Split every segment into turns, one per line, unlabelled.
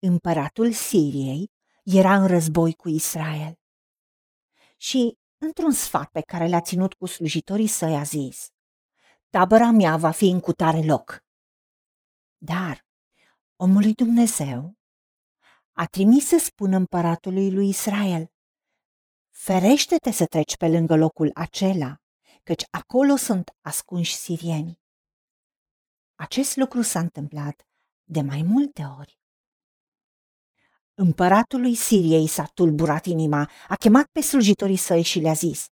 Împăratul Siriei era în război cu Israel. Și, într-un sfat pe care l-a ținut cu slujitorii săi, a zis, tabăra mea va fi în cutare loc. Dar omul lui Dumnezeu a trimis să spună împăratului lui Israel, ferește-te să treci pe lângă locul acela, căci acolo sunt ascunși sirieni. Acest lucru s-a întâmplat de mai multe ori. Împăratului Siriei s-a tulburat inima, a chemat pe slujitorii săi și le-a zis,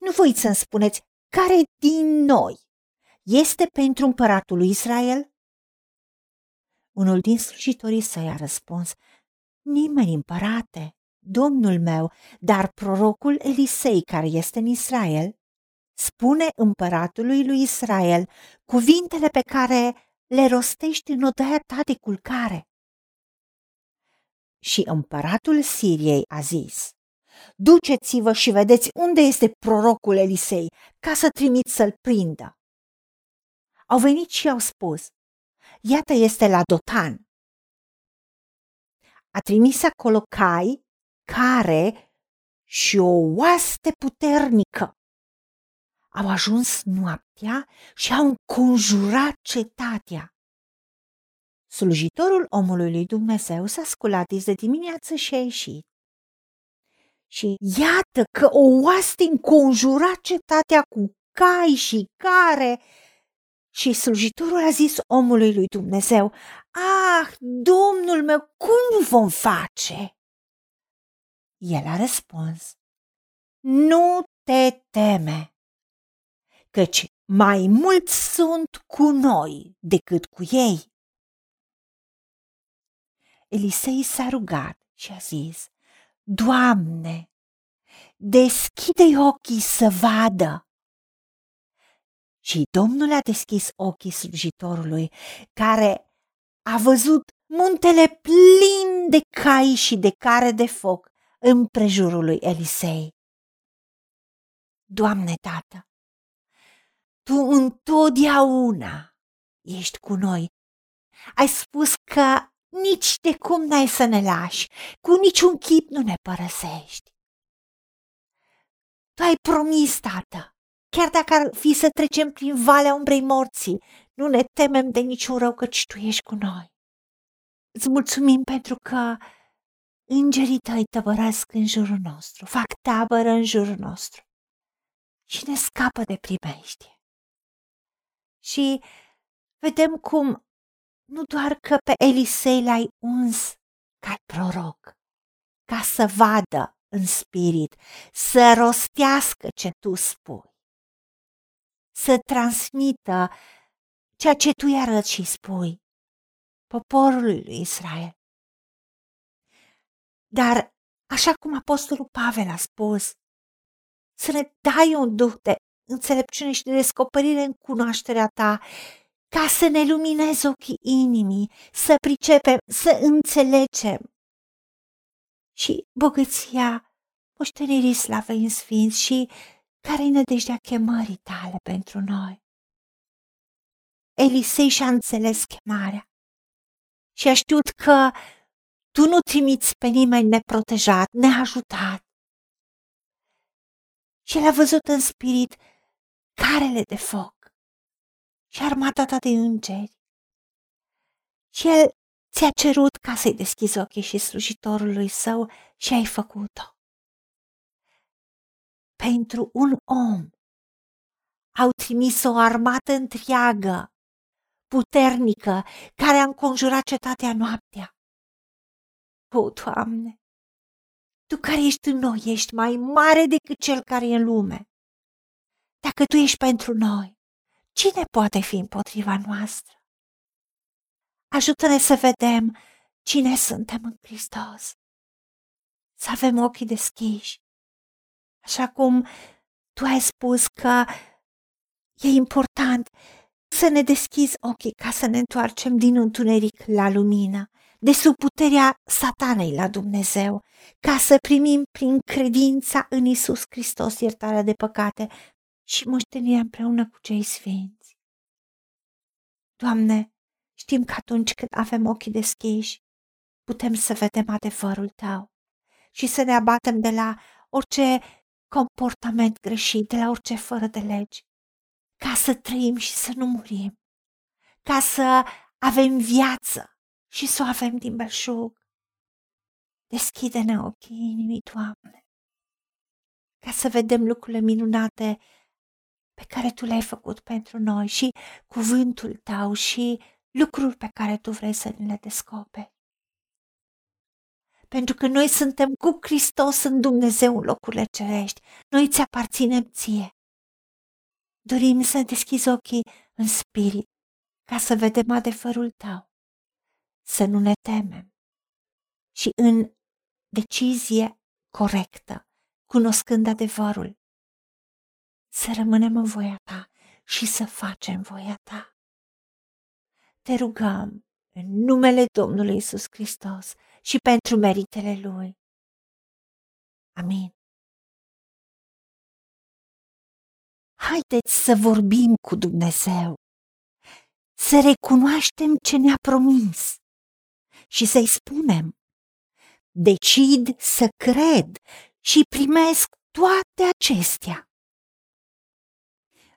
Nu voiți să-mi spuneți care din noi este pentru împăratul lui Israel? Unul din slujitorii săi a răspuns, Nimeni, împărate, domnul meu, dar prorocul Elisei, care este în Israel, spune împăratului lui Israel cuvintele pe care le rostești în odaia ta de culcare. Și împăratul Siriei a zis, Duceți-vă și vedeți unde este prorocul Elisei, ca să trimit să-l prindă. Au venit și au spus, Iată este la Dotan. A trimis acolo cai, care și o oaste puternică. Au ajuns noaptea și au înconjurat cetatea. Slujitorul omului lui Dumnezeu s-a sculat de dimineață și a ieșit. Și iată că o oaste înconjura cetatea cu cai și care. Și slujitorul a zis omului lui Dumnezeu, Ah, domnul meu, cum vom face? El a răspuns, Nu te teme, căci mai mulți sunt cu noi decât cu ei. Elisei s-a rugat și a zis, Doamne, deschide ochii să vadă. Și Domnul a deschis ochii slujitorului, care a văzut muntele plin de cai și de care de foc în prejurul lui Elisei. Doamne, Tată, Tu întotdeauna ești cu noi. Ai spus că nici de cum n-ai să ne lași, cu niciun chip nu ne părăsești. Tu ai promis, tată, chiar dacă ar fi să trecem prin valea umbrei morții, nu ne temem de niciun rău, căci tu ești cu noi. Îți mulțumim pentru că îngerii tăi tăbărăsc în jurul nostru, fac tabără în jurul nostru și ne scapă de primești. Și vedem cum nu doar că pe Elisei l-ai uns ca proroc, ca să vadă în spirit, să rostească ce tu spui, să transmită ceea ce tu îi arăți și spui poporului lui Israel. Dar, așa cum apostolul Pavel a spus, să ne dai un duh de înțelepciune și de descoperire în cunoașterea ta, ca să ne luminezi ochii inimii, să pricepem, să înțelegem. Și bogăția moștenirii slavei în sfinți și care-i nădejdea chemării tale pentru noi. Elisei și-a înțeles chemarea și a știut că tu nu trimiți pe nimeni neprotejat, neajutat. Și el a văzut în spirit carele de foc și armata ta de îngeri. Și el ți-a cerut ca să-i deschizi ochii și slujitorului său și ai făcut-o. Pentru un om au trimis o armată întreagă, puternică, care a înconjurat cetatea noaptea. O, Doamne, Tu care ești în noi, ești mai mare decât cel care e în lume. Dacă Tu ești pentru noi, Cine poate fi împotriva noastră? Ajută-ne să vedem cine suntem în Hristos. Să avem ochii deschiși. Așa cum tu ai spus că e important să ne deschizi ochii ca să ne întoarcem din întuneric la lumină, de sub puterea satanei la Dumnezeu, ca să primim prin credința în Isus Hristos iertarea de păcate și moștenirea împreună cu cei sfinți. Doamne, știm că atunci când avem ochii deschiși, putem să vedem adevărul tău și să ne abatem de la orice comportament greșit, de la orice fără de legi, ca să trăim și să nu murim, ca să avem viață și să o avem din belșug. Deschide-ne ochii inimii, Doamne, ca să vedem lucrurile minunate pe care Tu le-ai făcut pentru noi și cuvântul Tău și lucruri pe care Tu vrei să ne le descoperi. Pentru că noi suntem cu Hristos în Dumnezeu în locurile cerești. Noi ți aparținem ție. Dorim să deschizi ochii în spirit ca să vedem adevărul tău, să nu ne temem și în decizie corectă, cunoscând adevărul, să rămânem în voia ta și să facem voia ta. Te rugăm în numele Domnului Isus Hristos și pentru meritele Lui. Amin. Haideți să vorbim cu Dumnezeu, să recunoaștem ce ne-a promis și să-i spunem, decid să cred și primesc toate acestea.